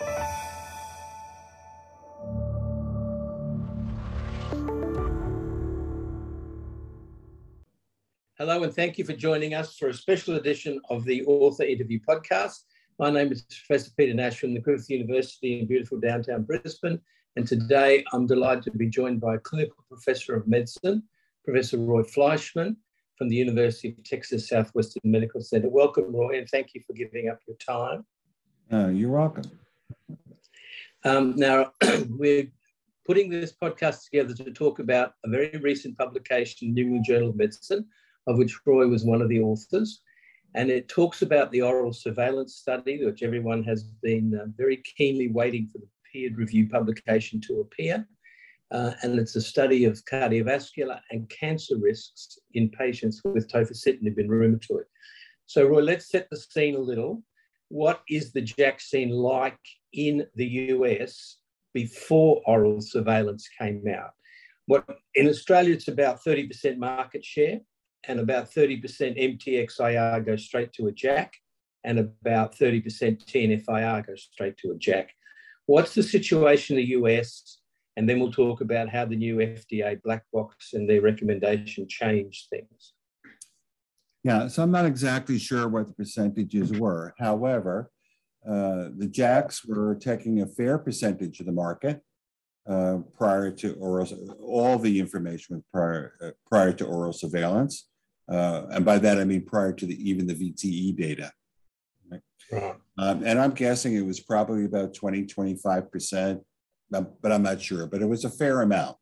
Hello, and thank you for joining us for a special edition of the Author Interview Podcast. My name is Professor Peter Nash from the Griffith University in beautiful downtown Brisbane. And today I'm delighted to be joined by a clinical professor of medicine, Professor Roy Fleischmann from the University of Texas Southwestern Medical Center. Welcome, Roy, and thank you for giving up your time. Uh, you're welcome. Um, now, we're putting this podcast together to talk about a very recent publication, New England Journal of Medicine, of which Roy was one of the authors. And it talks about the oral surveillance study, which everyone has been uh, very keenly waiting for the peer reviewed publication to appear. Uh, and it's a study of cardiovascular and cancer risks in patients with tofacitinib in rheumatoid. So, Roy, let's set the scene a little. What is the JAK scene like in the US before oral surveillance came out? What in Australia, it's about 30% market share and about 30% MTXIR goes straight to a JAK and about 30% TNFIR goes straight to a JAK. What's the situation in the US? And then we'll talk about how the new FDA black box and their recommendation changed things. Yeah, so I'm not exactly sure what the percentages were. However, uh, the JAKs were taking a fair percentage of the market uh, prior to oral, all the information prior, uh, prior to oral surveillance. Uh, and by that, I mean prior to the, even the VTE data. Right? Right. Um, and I'm guessing it was probably about 20, 25%, but I'm not sure, but it was a fair amount.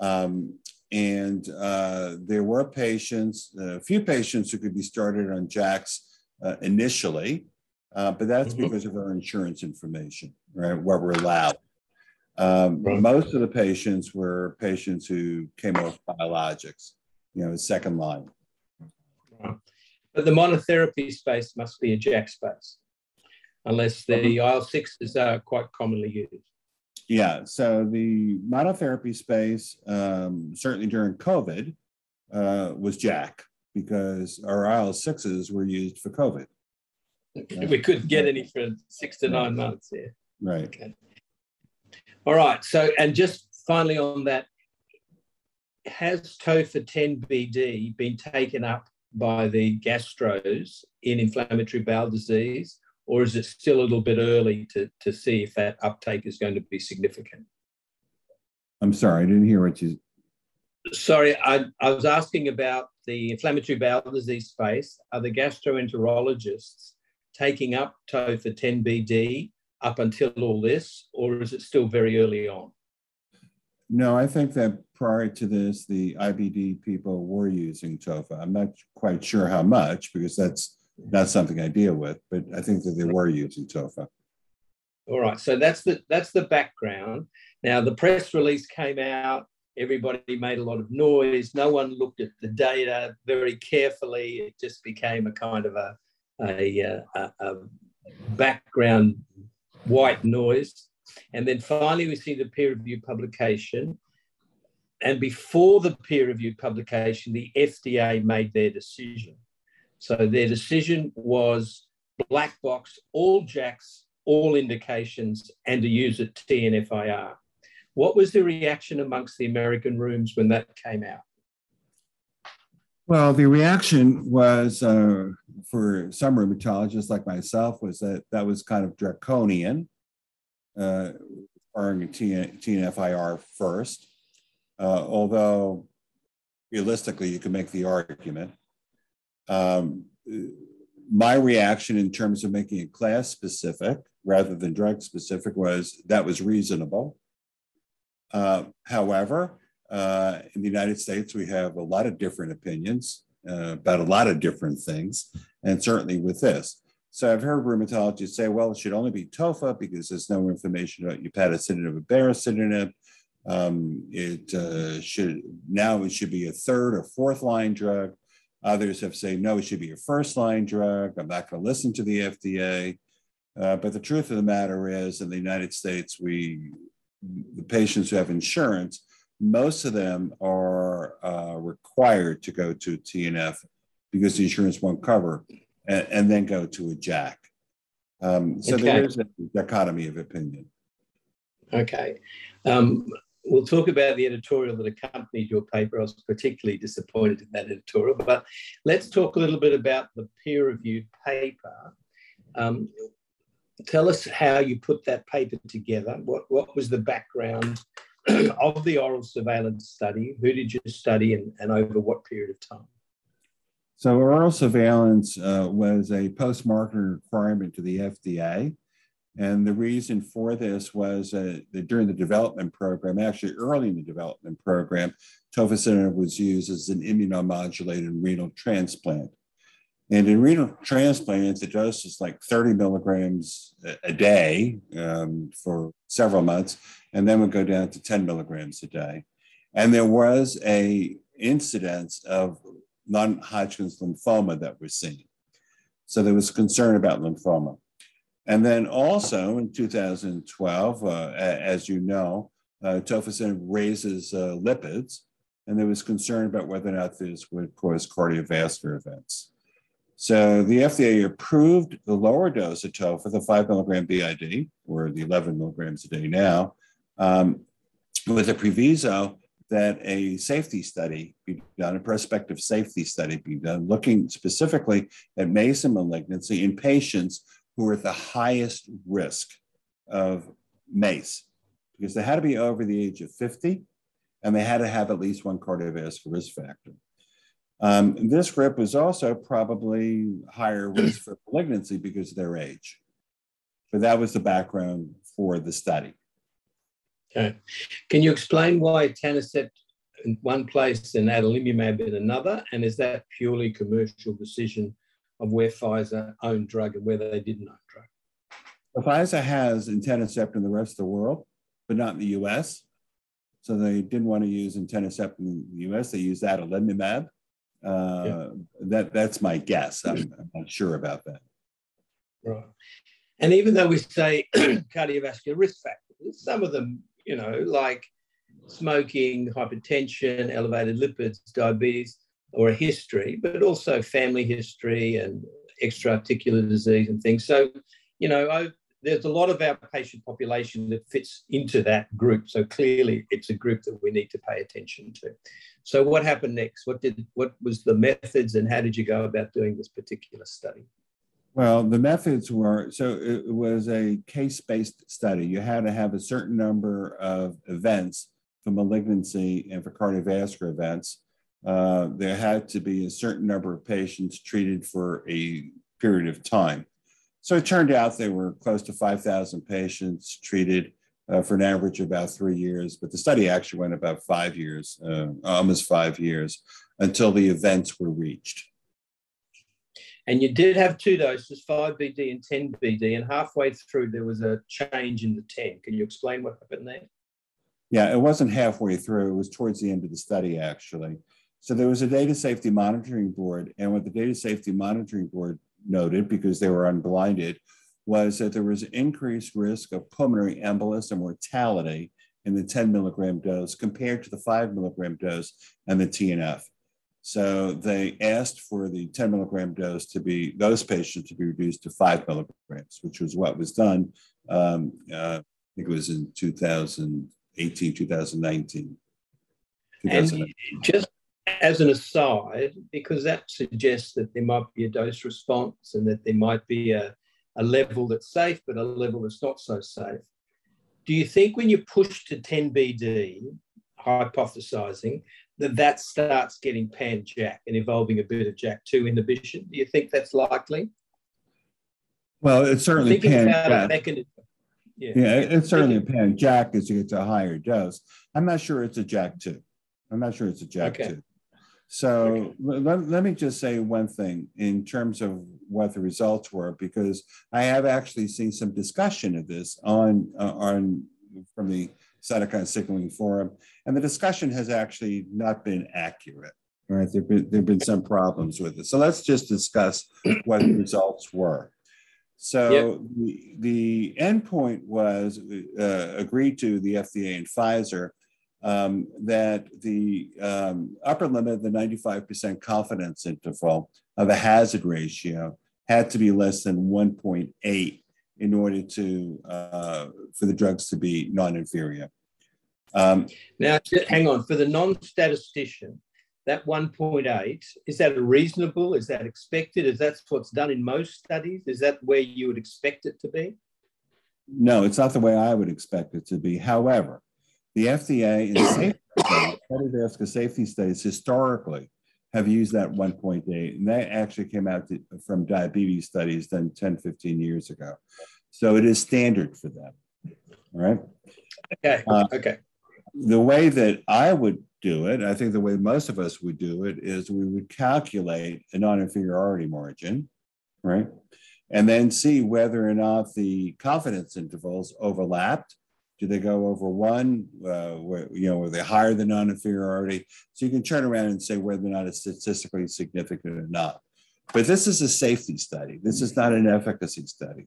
Um, and uh, there were patients, a few patients who could be started on JAKs uh, initially, uh, but that's mm-hmm. because of our insurance information, right? What we're allowed. Um, right. Most of the patients were patients who came off biologics you know, second line. But the monotherapy space must be a JAK space, unless the mm-hmm. IL sixes are quite commonly used. Yeah, so the monotherapy space, um, certainly during COVID, uh, was JAK because our IL sixes were used for COVID. we couldn't get any for six to nine months. Yeah. Right. Okay. All right. So, and just finally on that, has TOFA 10BD been taken up by the gastros in inflammatory bowel disease, or is it still a little bit early to, to see if that uptake is going to be significant? I'm sorry, I didn't hear what you. Sorry, I, I was asking about the inflammatory bowel disease space. Are the gastroenterologists taking up TOFA 10BD up until all this, or is it still very early on? No, I think that prior to this, the IBD people were using TOFA. I'm not quite sure how much because that's not something I deal with, but I think that they were using TOFA. All right, so that's the that's the background. Now the press release came out. Everybody made a lot of noise. No one looked at the data very carefully. It just became a kind of a a, uh, a, a background white noise. And then finally, we see the peer reviewed publication. And before the peer reviewed publication, the FDA made their decision. So their decision was black box, all JAKs, all indications, and to use it TNFIR. What was the reaction amongst the American rheums when that came out? Well, the reaction was uh, for some rheumatologists like myself was that that was kind of draconian uh, requiring TNFIR first, uh, although realistically you can make the argument. Um, my reaction in terms of making it class specific rather than drug specific was that was reasonable. Uh, however, uh, in the United States, we have a lot of different opinions uh, about a lot of different things, and certainly with this. So I've heard rheumatologists say, well, it should only be TOFA because there's no information about upadacitinib or baricitinib. Um, it uh, should now it should be a third or fourth line drug. Others have said no, it should be your first line drug. I'm not going to listen to the FDA. Uh, but the truth of the matter is, in the United States, we the patients who have insurance, most of them are uh, required to go to TNF because the insurance won't cover and, and then go to a JAK. Um, so okay. there is a dichotomy of opinion. Okay. Um, we'll talk about the editorial that accompanied your paper. I was particularly disappointed in that editorial, but let's talk a little bit about the peer reviewed paper. Um, tell us how you put that paper together. What, what was the background of the oral surveillance study? Who did you study and, and over what period of time? So, oral surveillance uh, was a post marketing requirement to the FDA. And the reason for this was uh, that during the development program, actually early in the development program, tofacitinib was used as an immunomodulated renal transplant. And in renal transplants, the dose is like 30 milligrams a day um, for several months, and then would go down to 10 milligrams a day. And there was a incidence of non-Hodgkin's lymphoma that was seen. So there was concern about lymphoma. And then also in 2012, uh, as you know, uh, tofacitinib raises uh, lipids, and there was concern about whether or not this would cause cardiovascular events. So the FDA approved the lower dose of tofa, the five milligram BID, or the 11 milligrams a day now, um, with a proviso that a safety study be done, a prospective safety study be done, looking specifically at MACE malignancy in patients who were at the highest risk of MACE because they had to be over the age of 50 and they had to have at least one cardiovascular risk factor. Um, this group was also probably higher risk for malignancy because of their age. But that was the background for the study. Okay. Can you explain why etanercept in one place and adalimumab in another? And is that purely commercial decision of where Pfizer owned drug and where they didn't own drug? Well, Pfizer has etanercept in the rest of the world, but not in the US. So they didn't want to use etanercept in the US. They used adalimumab. Uh, yeah. that, that's my guess. I'm, I'm not sure about that. Right. And even though we say cardiovascular risk factors, some of them you know, like smoking, hypertension, elevated lipids, diabetes, or a history, but also family history and extra-articular disease and things. So, you know, I, there's a lot of our patient population that fits into that group. So clearly, it's a group that we need to pay attention to. So, what happened next? What did what was the methods, and how did you go about doing this particular study? Well, the methods were so it was a case based study. You had to have a certain number of events for malignancy and for cardiovascular events. Uh, there had to be a certain number of patients treated for a period of time. So it turned out there were close to 5,000 patients treated uh, for an average of about three years, but the study actually went about five years, uh, almost five years, until the events were reached. And you did have two doses, 5 BD and 10 BD, and halfway through there was a change in the 10. Can you explain what happened there? Yeah, it wasn't halfway through, it was towards the end of the study, actually. So there was a data safety monitoring board, and what the data safety monitoring board noted, because they were unblinded, was that there was increased risk of pulmonary embolus and mortality in the 10 milligram dose compared to the 5 milligram dose and the TNF. So they asked for the 10 milligram dose to be, those patients to be reduced to five milligrams, which was what was done. Um, uh, I think it was in 2018, 2019. And just as an aside, because that suggests that there might be a dose response and that there might be a, a level that's safe, but a level that's not so safe. Do you think when you push to 10 BD, hypothesizing, that that starts getting pan JAK and evolving a bit of JAK 2 inhibition? Do you think that's likely? Well, it's certainly pan JAK. Yeah. yeah, it's certainly a pan JAK as you get to a higher dose. I'm not sure it's a JAK 2. I'm not sure it's a JAK2. Okay. So okay. let, let me just say one thing in terms of what the results were, because I have actually seen some discussion of this on uh, on from the cytokine signaling forum. And the discussion has actually not been accurate. Right, there've been, there've been some problems with it. So let's just discuss what the results were. So yep. the, the endpoint was uh, agreed to the FDA and Pfizer um, that the um, upper limit of the 95% confidence interval of a hazard ratio had to be less than 1.8 in order to uh, for the drugs to be non-inferior. Um, now, hang on. For the non-statistician, that 1.8 is that reasonable? Is that expected? Is that what's done in most studies? Is that where you would expect it to be? No, it's not the way I would expect it to be. However, the FDA in safety studies, cardiovascular safety studies historically have used that 1.8, and that actually came out to, from diabetes studies done 10, 15 years ago. So it is standard for them. All right. Okay. Uh, okay. The way that I would do it, I think the way most of us would do it is we would calculate a non-inferiority margin, right? And then see whether or not the confidence intervals overlapped do they go over one? Uh, where, you know, are they higher than non-inferiority? So you can turn around and say whether or not it's statistically significant or not. But this is a safety study. This is not an efficacy study.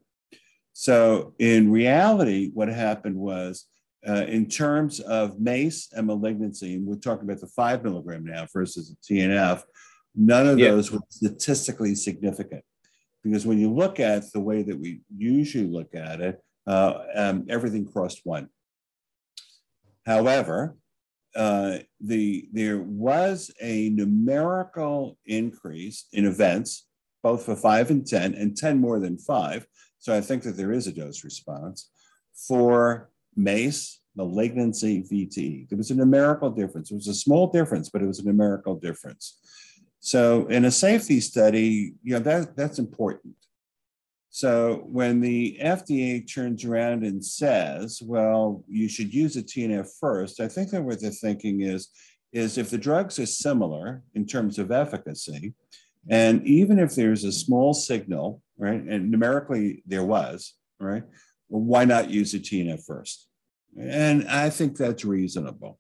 So in reality, what happened was uh, in terms of MACE and malignancy, and we're talking about the five milligram now versus the TNF, none of those were statistically significant. Because when you look at the way that we usually look at it, uh, um, everything crossed one. However, uh, the there was a numerical increase in events, both for five and 10, and 10 more than five. So I think that there is a dose response for MACE, malignancy, VTE. There was a numerical difference. It was a small difference, but it was a numerical difference. So in a safety study, you know, that, that's important. So when the FDA turns around and says, well, you should use a TNF first, I think that what they're thinking is, is if the drugs are similar in terms of efficacy, and even if there's a small signal, right, and numerically there was, right, well, why not use a TNF first? And I think that's reasonable.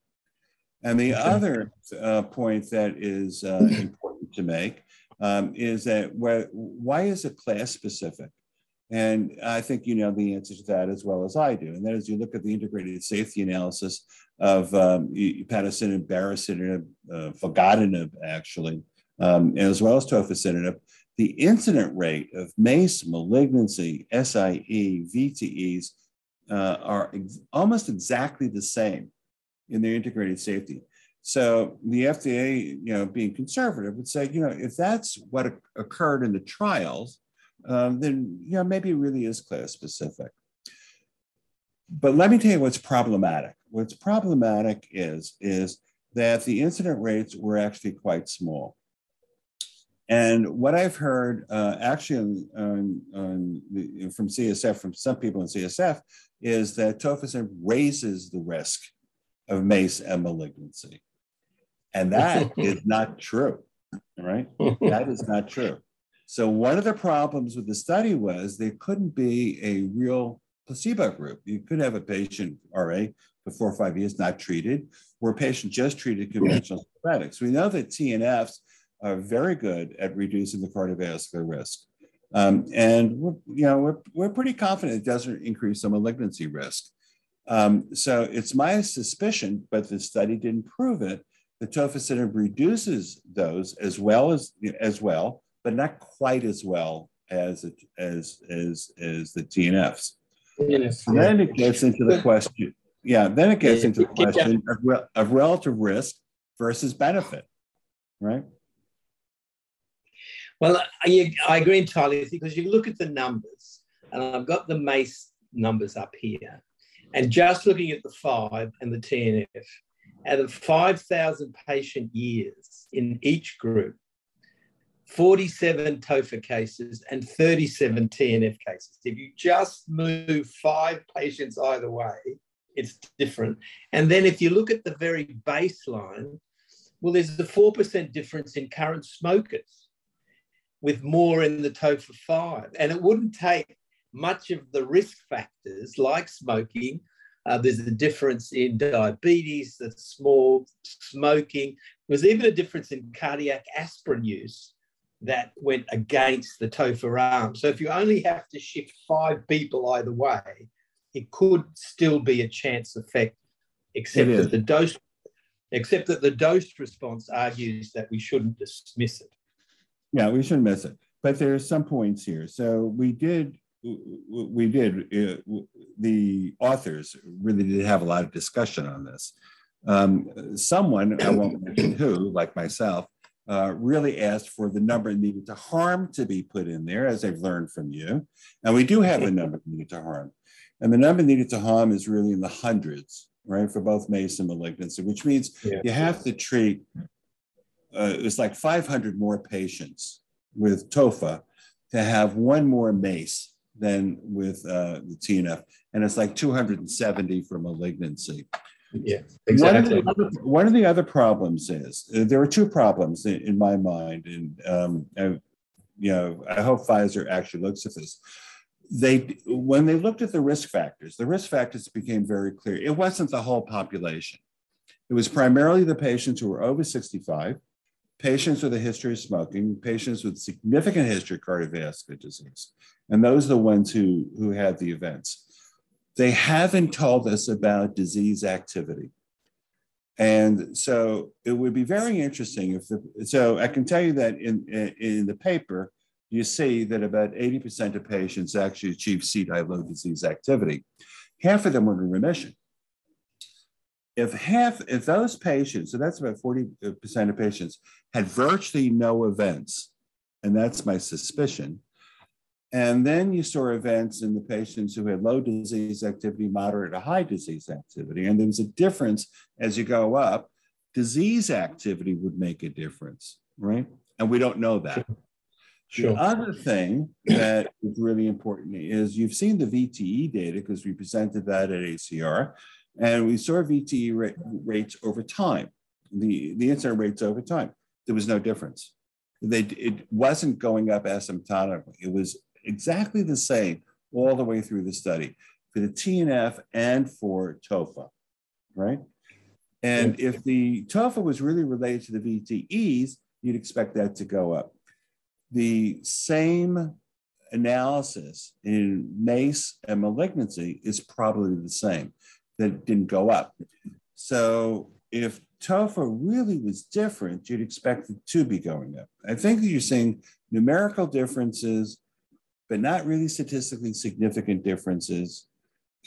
And the okay. other uh, point that is uh, important to make um, is that wh- why is it class specific? And I think you know the answer to that as well as I do. And that is you look at the integrated safety analysis of um, upadacitinib, baricitinib, uh, filgotinib, actually, um, as well as tofacitinib, the incident rate of MACE, malignancy, SIE, VTEs uh, are ex- almost exactly the same in their integrated safety. So the FDA, you know, being conservative, would say, you know, if that's what occurred in the trials, um, then you know maybe it really is class specific. But let me tell you what's problematic. What's problematic is is that the incident rates were actually quite small. And what I've heard uh, actually on, on the, from CSF, from some people in CSF, is that tofacitinib raises the risk of MACE and malignancy. And that is not true, right? That is not true. So one of the problems with the study was there couldn't be a real placebo group. You could have a patient RA for four or five years not treated, or a patient just treated conventional diuretics. We know that TNFs are very good at reducing the cardiovascular risk. Um, and we're, you know, we're, we're pretty confident it doesn't increase the malignancy risk. Um, so it's my suspicion, but the study didn't prove it, that tofacitinib reduces those as well as, as well but not quite as well as as as as the TNFs. Yes, then it gets into the question. Yeah, then it gets into the question of, of relative risk versus benefit, right? Well, I, I agree entirely because you look at the numbers, and I've got the MACE numbers up here, and just looking at the five and the TNF, out of 5,000 patient years in each group, 47 TOFA cases and 37 TNF cases. If you just move five patients either way, it's different. And then if you look at the very baseline, well, there's a 4% difference in current smokers with more in the TOFA 5. And it wouldn't take much of the risk factors like smoking. Uh, there's a difference in diabetes, the small smoking. There's even a difference in cardiac aspirin use that went against the TOFA arm. So if you only have to shift five people either way, it could still be a chance effect, except that the dose except that the dose response argues that we shouldn't dismiss it. Yeah, we shouldn't miss it. But there are some points here. So we did we did. Uh, the authors really did have a lot of discussion on this. Um, someone, I won't mention who, like myself, uh, really asked for the number needed to harm to be put in there, as I've learned from you. And we do have a number needed to harm. And the number needed to harm is really in the hundreds, right, for both MACE and malignancy, which means yeah. you have to treat, uh, it's like 500 more patients with TOFA to have one more MACE than with uh, the TNF. And it's like 270 for malignancy. Yeah, exactly. One of, the, one of the other problems is uh, there are two problems in, in my mind, and um, I, you know, I hope Pfizer actually looks at this. They, when they looked at the risk factors, the risk factors became very clear. It wasn't the whole population. It was primarily the patients who were over 65, patients with a history of smoking, patients with significant history of cardiovascular disease, and those are the ones who who had the events. They haven't told us about disease activity. And so it would be very interesting if the, so I can tell you that in, in, in the paper, you see that about 80% of patients actually achieve CDAI low disease activity. Half of them were in remission. If half, if those patients, so that's about 40% of patients, had virtually no events, and that's my suspicion, and then you saw events in the patients who had low disease activity, moderate to high disease activity. And there was a difference as you go up. Disease activity would make a difference, right? And we don't know that. Sure. The other thing that is really important is you've seen the VTE data because we presented that at ACR, and we saw VTE rates over time, the, the incident rates over time. There was no difference. They, it wasn't going up asymptotically. It was exactly the same all the way through the study for the TNF and for TOFA, right? And if the TOFA was really related to the VTEs, you'd expect that to go up. The same analysis in MACE and malignancy is probably the same, that it didn't go up. So if TOFA really was different, you'd expect it to be going up. I think that you're seeing numerical differences but not really statistically significant differences.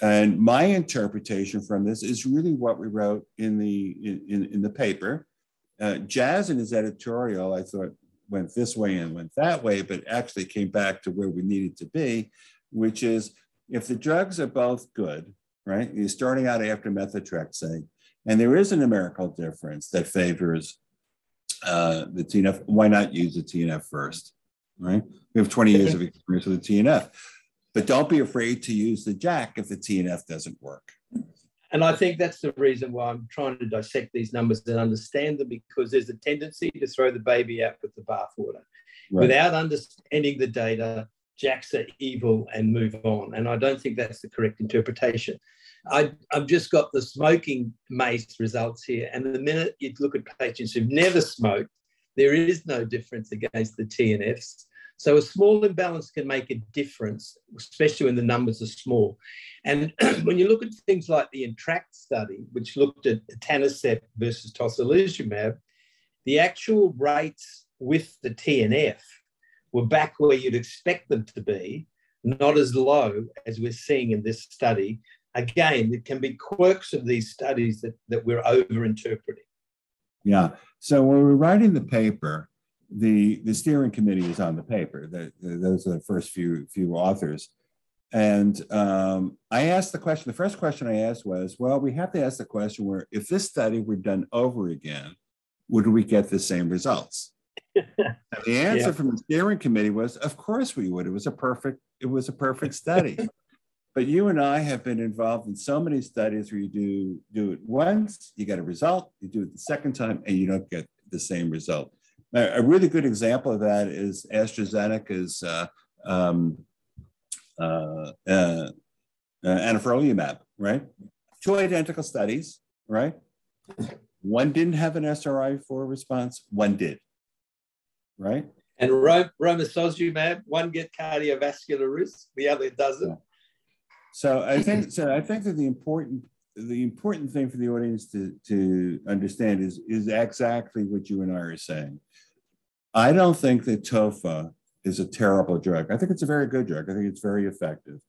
And my interpretation from this is really what we wrote in the in, in the paper. Uh, Jazz in his editorial, I thought went this way and went that way, but actually came back to where we needed to be, which is if the drugs are both good, right? You're starting out after methotrexate, and there is a numerical difference that favors uh, the TNF. Why not use the TNF first? Right? We have 20 years of experience with the TNF, but don't be afraid to use the JAK if the TNF doesn't work. And I think that's the reason why I'm trying to dissect these numbers and understand them because there's a tendency to throw the baby out with the bathwater. Right. Without understanding the data, JAKs are evil and move on. And I don't think that's the correct interpretation. I, have just got the smoking MACE results here. And the minute you look at patients who've never smoked, there is no difference against the TNFs. So a small imbalance can make a difference, especially when the numbers are small. And when you look at things like the ENTRACTE study, which looked at etanercept versus tocilizumab, the actual rates with the TNF were back where you'd expect them to be, not as low as we're seeing in this study. Again, it can be quirks of these studies that, that we're over interpreting. Yeah. So when we're writing the paper, the the steering committee is on the paper. The, those are the first few few authors. And um, I asked the question. The first question I asked was, well, we have to ask the question where if this study were done over again, would we get the same results? the answer yeah. from the steering committee was, of course we would. It was a perfect. It was a perfect study. but you and I have been involved in so many studies where you do do it once, you get a result. You do it the second time, and you don't get the same result. A really good example of that is AstraZeneca's uh, um, uh, uh, anifrolumab, right? Two identical studies, right? One didn't have an SRI for response, one did, right? And romosozumab, one get cardiovascular risk, the other doesn't. So I think so. I think that the important the important thing for the audience to, to understand is, is exactly what you and I are saying. I don't think that TOFA is a terrible drug. I think it's a very good drug. I think it's very effective.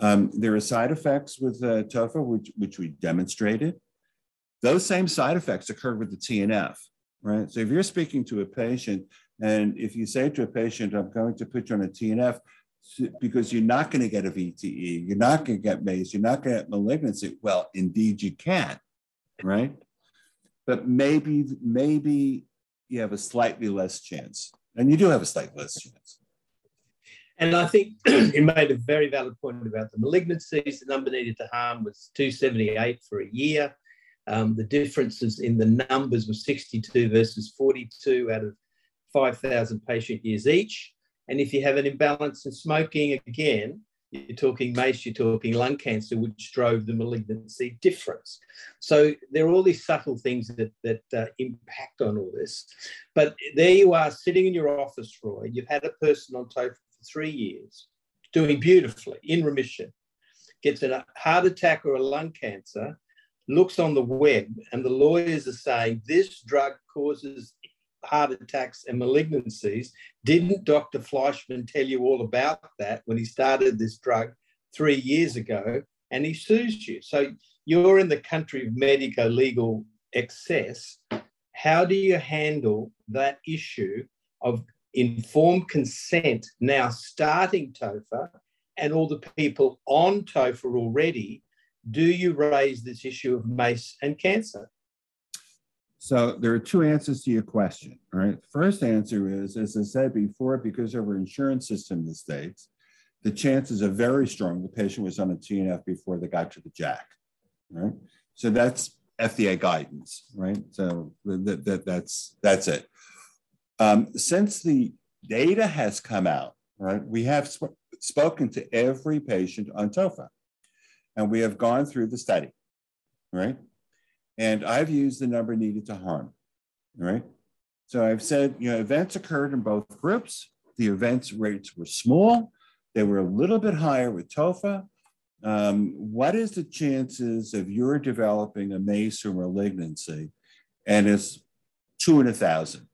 Um, there are side effects with uh, tofa, which, which we demonstrated. Those same side effects occur with the TNF, right? So if you're speaking to a patient, and if you say to a patient, I'm going to put you on a TNF because you're not going to get a VTE, you're not going to get MACE, you're not going to get malignancy. Well, indeed you can, right? But maybe, maybe you have a slightly less chance. And you do have a slightly less chance. And I think you made a very valid point about the malignancies. The number needed to harm was 278 for a year. Um, the differences in the numbers were 62 versus 42 out of 5,000 patient years each. And if you have an imbalance in smoking, again, you're talking MACE, you're talking lung cancer, which drove the malignancy difference. So there are all these subtle things that, that uh, impact on all this. But there you are sitting in your office, Roy. You've had a person on tofa for three years, doing beautifully, in remission, gets a heart attack or a lung cancer, looks on the web, and the lawyers are saying this drug causes heart attacks and malignancies. Didn't Dr. Fleischmann tell you all about that when he started this drug three years ago? And he sues you. So you're in the country of medico legal excess. How do you handle that issue of informed consent now starting TOFA and all the people on TOFA already? Do you raise this issue of MACE and cancer? So there are two answers to your question. right? First answer is, as I said before, because of our insurance system in the States, the chances are very strong the patient was on a TNF before they got to the JAK, Right. So that's FDA guidance, right? So that, that, that's that's it. Um, since the data has come out, right, we have sp- spoken to every patient on TOFA, and we have gone through the study, right? And I've used the number needed to harm, right? So I've said, you know, events occurred in both groups. The events rates were small. They were a little bit higher with TOFA. Um, what is the chances of you're developing a MACE or malignancy? And it's two in a thousand,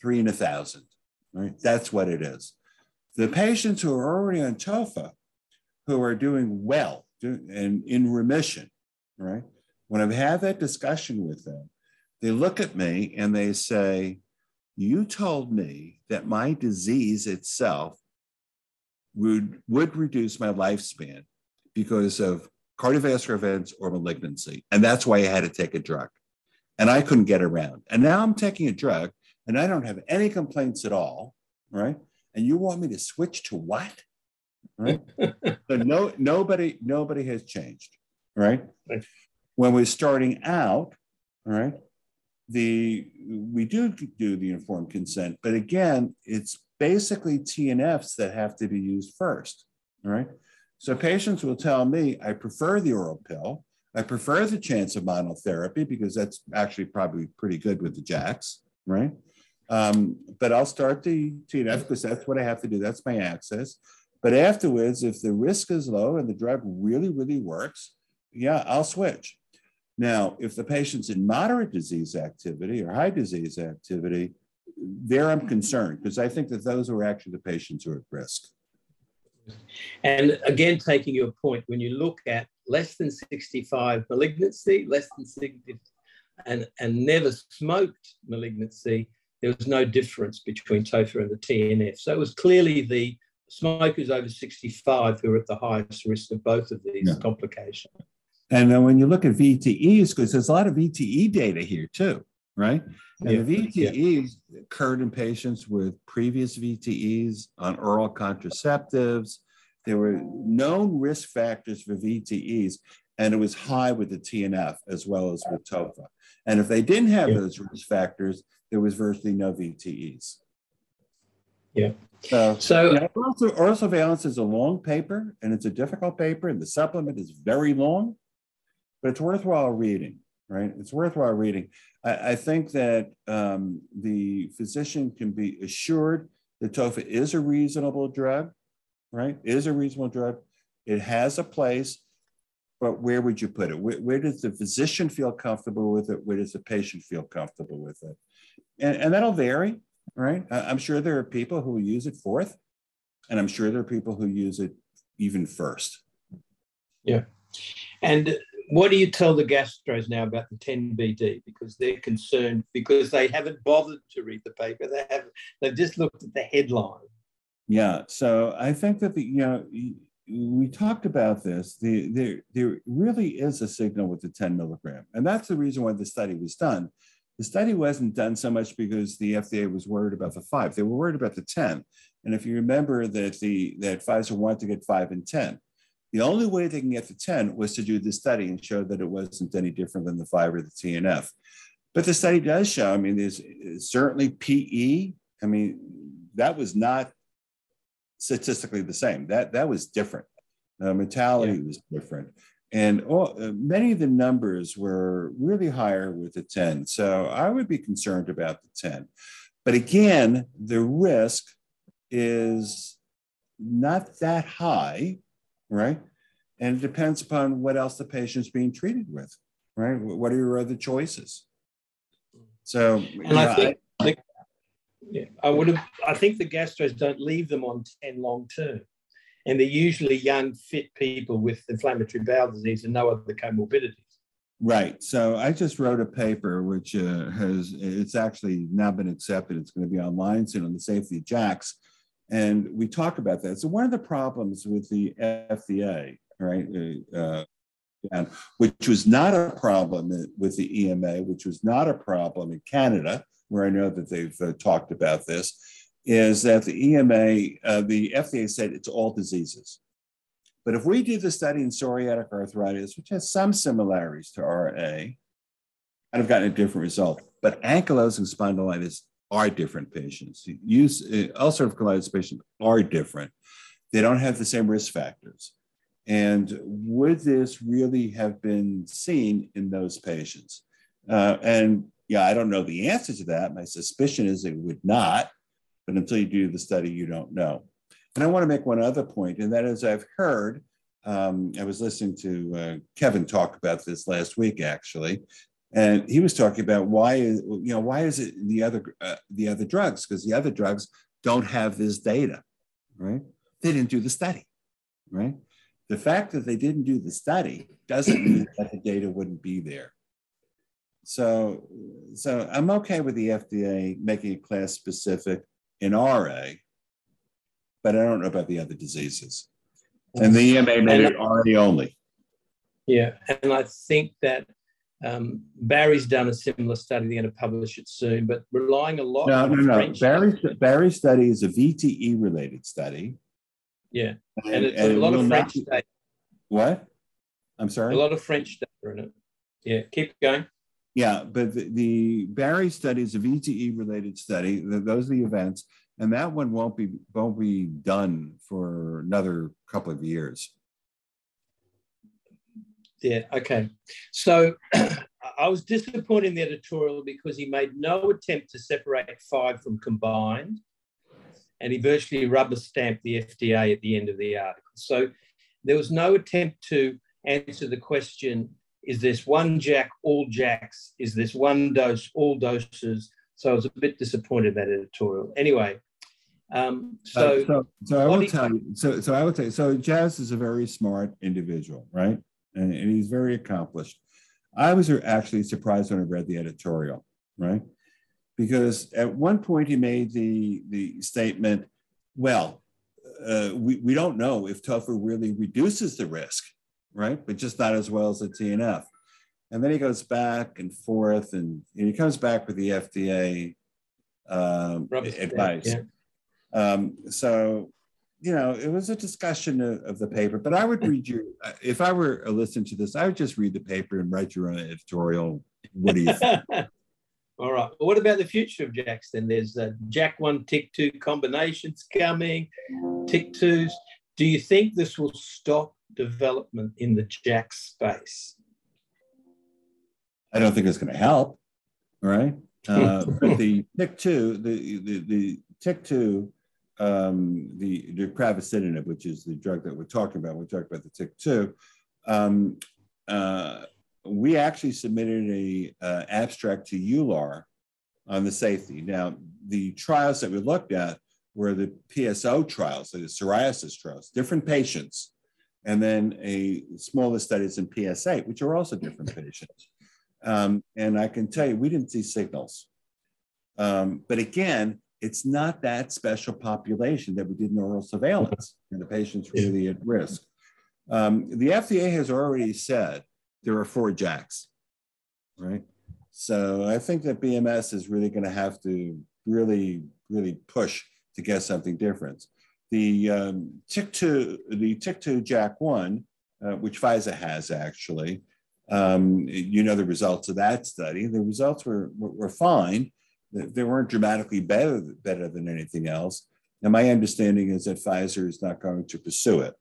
three in a thousand, right? That's what it is. The patients who are already on TOFA, who are doing well and in remission, right? When I've had that discussion with them, they look at me and they say, You told me that my disease itself would, would reduce my lifespan because of cardiovascular events or malignancy. And that's why I had to take a drug. And I couldn't get around. And now I'm taking a drug and I don't have any complaints at all. Right. And you want me to switch to what? Right. so no, nobody, nobody has changed. Right when we're starting out, all right, the we do do the informed consent, but again, it's basically TNFs that have to be used first. All right. So patients will tell me, I prefer the oral pill. I prefer the chance of monotherapy because that's actually probably pretty good with the JAKs, right? Um, but I'll start the TNF because that's what I have to do. That's my access. But afterwards, if the risk is low and the drug really, really works, yeah, I'll switch. Now, if the patient's in moderate disease activity or high disease activity, there I'm concerned because I think that those are actually the patients who are at risk. And again, taking your point, when you look at less than 65 malignancy, less than 60, and, and never smoked malignancy, there was no difference between TOFA and the TNF. So it was clearly the smokers over 65 who are at the highest risk of both of these yeah. complications. And then when you look at VTEs, because there's a lot of VTE data here too, right? And yeah, the VTEs yeah. occurred in patients with previous VTEs on oral contraceptives. There were known risk factors for VTEs, and it was high with the TNF as well as with TOFA. And if they didn't have yeah. those risk factors, there was virtually no VTEs. Yeah. So, so you know, oral surveillance is a long paper and it's a difficult paper, and the supplement is very long but it's worthwhile reading, right? It's worthwhile reading. I, I think that um, the physician can be assured that TOFA is a reasonable drug, right? Is a reasonable drug. It has a place, but where would you put it? Where, where, does the physician feel comfortable with it? Where does the patient feel comfortable with it? And, and that'll vary. right? I'm sure there are people who use it fourth, and I'm sure there are people who use it even first. Yeah. And what do you tell the gastros now about the 10BD? Because they're concerned because they haven't bothered to read the paper. They have they've just looked at the headline. Yeah. So I think that the you know we talked about this. The, there there really is a signal with the 10 milligram, and that's the reason why the study was done. The study wasn't done so much because the FDA was worried about the five; they were worried about the 10. And if you remember that the that Pfizer wanted to get five and 10, the only way they can get to 10 was to do the study and show that it wasn't any different than the five or the TNF. But the study does show, I mean, there's certainly PE. I mean, that was not statistically the same. That, that was different. Uh, mortality yeah. was different. And all, uh, many of the numbers were really higher with the 10. So I would be concerned about the 10. But again, the risk is not that high right? And it depends upon what else the patient's being treated with, right? What are your other choices? So, and I think I, the, yeah, I would have. I think the gastros don't leave them on ten long term, and they're usually young, fit people with inflammatory bowel disease and no other comorbidities. Right. So I just wrote a paper which uh, has it's actually now been accepted. It's going to be online soon on the safety of JAKs and we talk about that. So one of the problems with the FDA, right, uh, uh which was not a problem with the EMA, which was not a problem in Canada, where I know that they've uh, talked about this, is that the EMA, uh, the FDA said it's all diseases. But if we do the study in psoriatic arthritis, which has some similarities to RA, I'd have gotten a different result. But ankylosing spondylitis are different patients. Use uh, ulcerative colitis patients are different. They don't have the same risk factors. And would this really have been seen in those patients? Uh, and yeah, I don't know the answer to that. My suspicion is it would not, but until you do the study, you don't know. And I want to make one other point, and that is I've heard, um, I was listening to uh, Kevin talk about this last week, actually, and he was talking about why is you know why is it the other uh, the other drugs? Because the other drugs don't have this data right? They didn't do the study right? The fact that they didn't do the study doesn't mean that the data wouldn't be there. So so i'm okay with the fda making it class specific in ra but i don't know about the other diseases. And the ema made it ra only. Yeah and i think that um, Bari's done a similar study. They're going to publish it soon, but relying a lot no, no, no. Bari's, Bari's study is a VTE related study. Yeah, and, and it's and a lot of French be, data. What? I'm sorry. A lot of French data in it. Yeah, keep going. Yeah, but the, the Bari study is a VTE related study. Those are the events, and that one won't be won't be done for another couple of years. Yeah, okay. So I was disappointed in the editorial because he made no attempt to separate five from combined, and he virtually rubber stamped the FDA at the end of the article. So there was no attempt to answer the question is this one JAK all JAKs? Is this one dose, all doses? So I was a bit disappointed in that editorial. Anyway, um, so, uh, so, so I will tell you. So, so I will tell you. So Jazz is a very smart individual, right? And, and he's very accomplished. I was actually surprised when I read the editorial, right? Because at one point he made the, the statement, well, uh, we, we don't know if tofa really reduces the risk, right? But just not as well as the TNF. And then he goes back and forth and, and he comes back with the FDA um, advice. Yeah. Um, so you know, it was a discussion of, of, the paper, but I would read you, if I were a listener to this, I would just read the paper and write your own editorial. What do you think? All right. Well, what about the future of JAKs then? There's uh, JAK1, TYK2 combinations coming, TYK2s. Do you think this will stop development in the JAK space? I don't think it's going to help, right? Uh, but the TYK2, the, the, the TYK2 um, the deucravacitinib, which is the drug that we're talking about, we talked about the TYK2, um, uh, we actually submitted a uh, abstract to EULAR on the safety. Now, the trials that we looked at were the PSO trials, the psoriasis trials, different patients, and then a smaller studies in PSA, which are also different patients. Um, and I can tell you, we didn't see signals. Um, but again, it's not that special population that we did in oral surveillance, and the patient's really at risk. Um, the FDA has already said there are four JAKs, right? So I think that BMS is really going to have to really, really push to get something different. The um, TYK2, the TYK2 JAK1, uh, which Pfizer has actually, um, you know the results of that study. The results were, were, were fine. They weren't dramatically better, better than anything else. And my understanding is that Pfizer is not going to pursue it.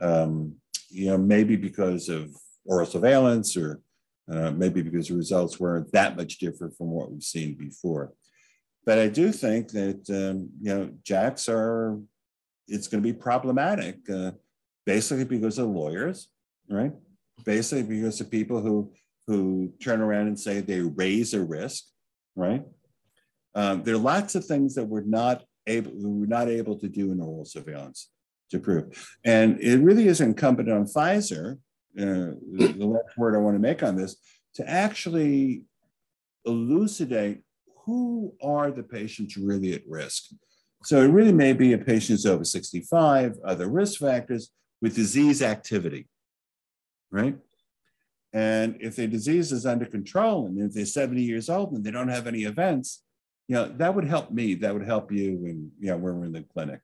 Um, you know, maybe because of oral surveillance or uh, maybe because the results weren't that much different from what we've seen before. But I do think that, um, you know, JAKs are, it's going to be problematic, uh, basically because of lawyers, right? Basically because of people who, who turn around and say they raise a risk, right? Um, there are lots of things that we're not able, we're not able to do in oral surveillance to prove. And it really is incumbent on Pfizer, uh, the last word I want to make on this, to actually elucidate who are the patients really at risk. So it really may be a patient over 65, other risk factors with disease activity, right? And if their disease is under control and if they're 70 years old and they don't have any events, you know, that would help me. That would help you when, you know, when we're in the clinic.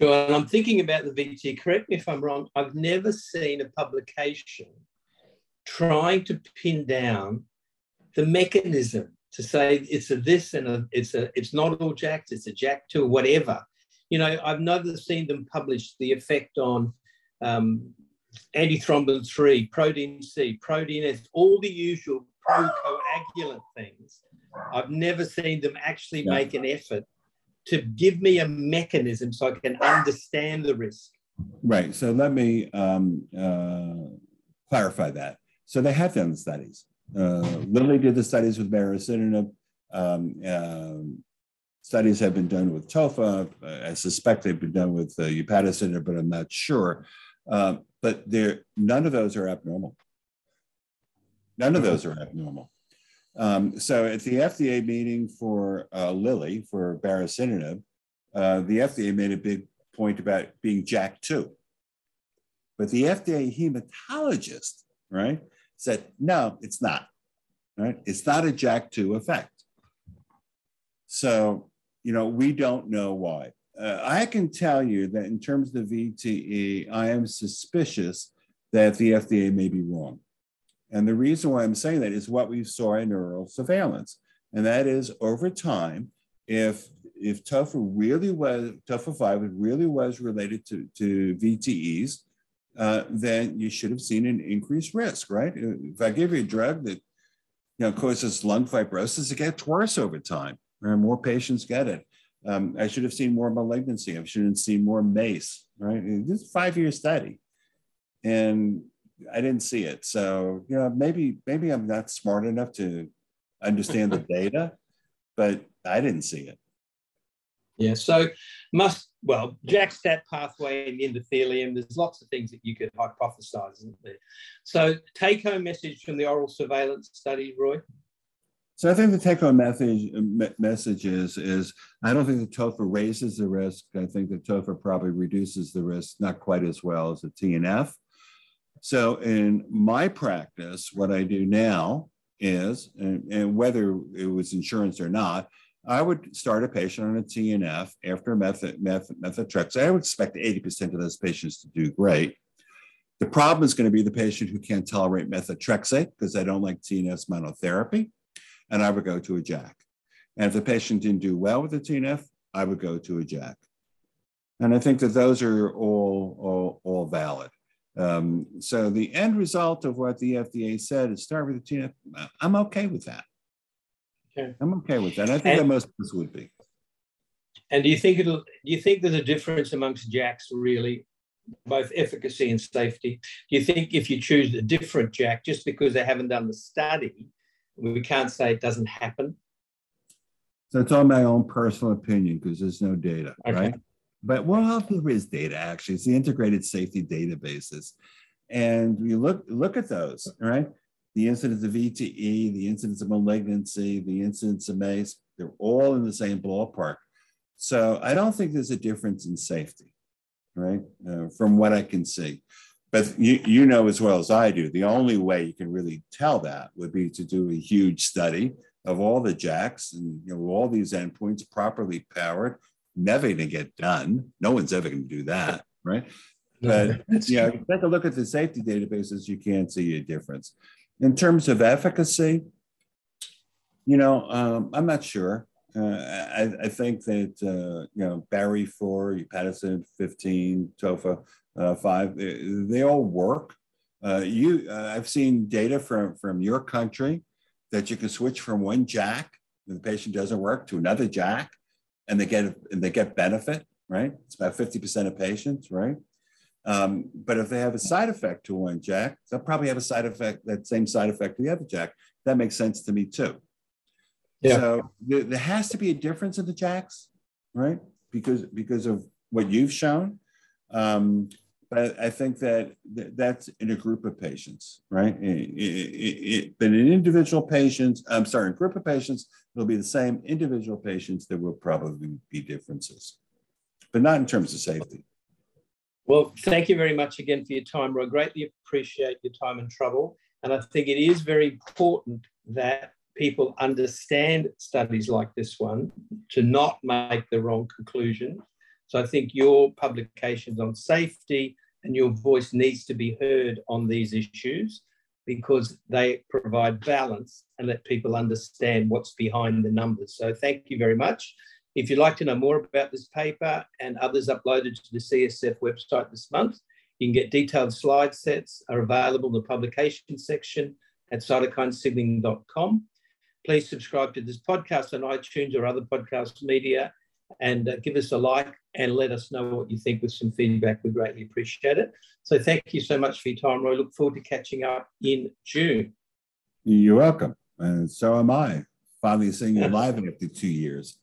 Sure. And I'm thinking about the VT. Correct me if I'm wrong. I've never seen a publication trying to pin down the mechanism to say it's a this and a, it's a it's not all JAKs, it's a JAK two, whatever. You know, I've never seen them publish the effect on um, antithrombin 3, protein C, protein S, all the usual procoagulant things. I've never seen them actually yeah. make an effort to give me a mechanism so I can understand the risk. Right. So let me um, uh, clarify that. So they have done the studies. Uh, Lilly did the studies with baricitinib. Um, um, studies have been done with tofa. I suspect they've been done with uh, upadacitinib, but I'm not sure. Uh, but none of those are abnormal. None of those are abnormal. Um, so at the FDA meeting for uh, Lilly for baricitinib, uh, the FDA made a big point about being JAK2. But the FDA hematologist, right, said, no, it's not, right? It's not a JAK2 effect. So, you know, we don't know why. Uh, I can tell you that in terms of the VTE, I am suspicious that the FDA may be wrong. And the reason why I'm saying that is what we saw in oral surveillance. And that is over time, if if TOFA really was TOFA 5 really was related to, to VTEs, uh, then you should have seen an increased risk, right? If I give you a drug that you know causes lung fibrosis, it gets worse over time. More patients get it. Um, I should have seen more malignancy. I should have seen more MACE, right? This is a five-year study. And I didn't see it. So, you know, maybe maybe I'm not smart enough to understand the data, but I didn't see it. Yeah. So must well, JAK-STAT pathway in endothelium. There's lots of things that you could hypothesize, isn't there? So take-home message from the oral surveillance study, Roy. So I think the take-home message, uh, message is, is I don't think the TOFA raises the risk. I think the TOFA probably reduces the risk, not quite as well as the TNF. So in my practice, what I do now is, and, and, whether it was insurance or not, I would start a patient on a TNF after methotrexate. I would expect 80% of those patients to do great. The problem is going to be the patient who can't tolerate methotrexate because they don't like TNF's monotherapy, and I would go to a JAK. And if the patient didn't do well with the TNF, I would go to a JAK. And I think that those are all, all, all valid. Um, so the end result of what the FDA said is start with the TNF. I'm okay with that. Okay. I'm okay with that. I think and, that most of us would be. And do you think it'll? Do you think there's a difference amongst JAKs really, both efficacy and safety? Do you think if you choose a different JAK, just because they haven't done the study, we can't say it doesn't happen? So it's all my own personal opinion because there's no data, Okay. right? But what well, there is data actually. It's the integrated safety databases, and we look look at those, right? The incidence of VTE, the incidence of malignancy, the incidence of MACE, they're all in the same ballpark. So I don't think there's a difference in safety, right? Uh, from what I can see. But you, you know as well as I do, the only way you can really tell that would be to do a huge study of all the JAKs and you know all these endpoints properly powered. Never going to get done. No one's ever going to do that, right? But yeah, true. take a look at the safety databases. You can't see a difference. In terms of efficacy, you know, um, I'm not sure. Uh, I, I think that uh, you know Bari four, Upadacitin fifteen, Tofa uh, five, they, they all work. Uh, you, uh, I've seen data from from your country that you can switch from one JAK when the patient doesn't work to another JAK, and they get and they get benefit. Right, it's about fifty percent of patients. Right. Um, but if they have a side effect to one JAK, they'll probably have a side effect, that same side effect to the other JAK. That makes sense to me too. Yeah. So there, there has to be a difference in the JAKs, right? Because because of what you've shown. Um, but I think that that's in a group of patients, right? I- I- I- I- but in individual patients, I'm sorry, in group of patients, it'll be the same. Individual patients, there will probably be differences, but not in terms of safety. Well, thank you very much again for your time, Roy. Greatly appreciate your time and trouble. And I think it is very important that people understand studies like this one to not make the wrong conclusion. So I think your publications on safety and your voice needs to be heard on these issues because they provide balance and let people understand what's behind the numbers. So thank you very much. If you'd like to know more about this paper and others uploaded to the CSF website this month, you can get detailed slide sets are available in the publication section at cytokinesignaling.com. Please subscribe to this podcast on iTunes or other podcast media and uh, give us a like and let us know what you think with some feedback. We greatly appreciate it. So thank you so much for your time, Roy. Look forward to catching up in June. You're welcome. And so am I. Finally seeing you live after two years.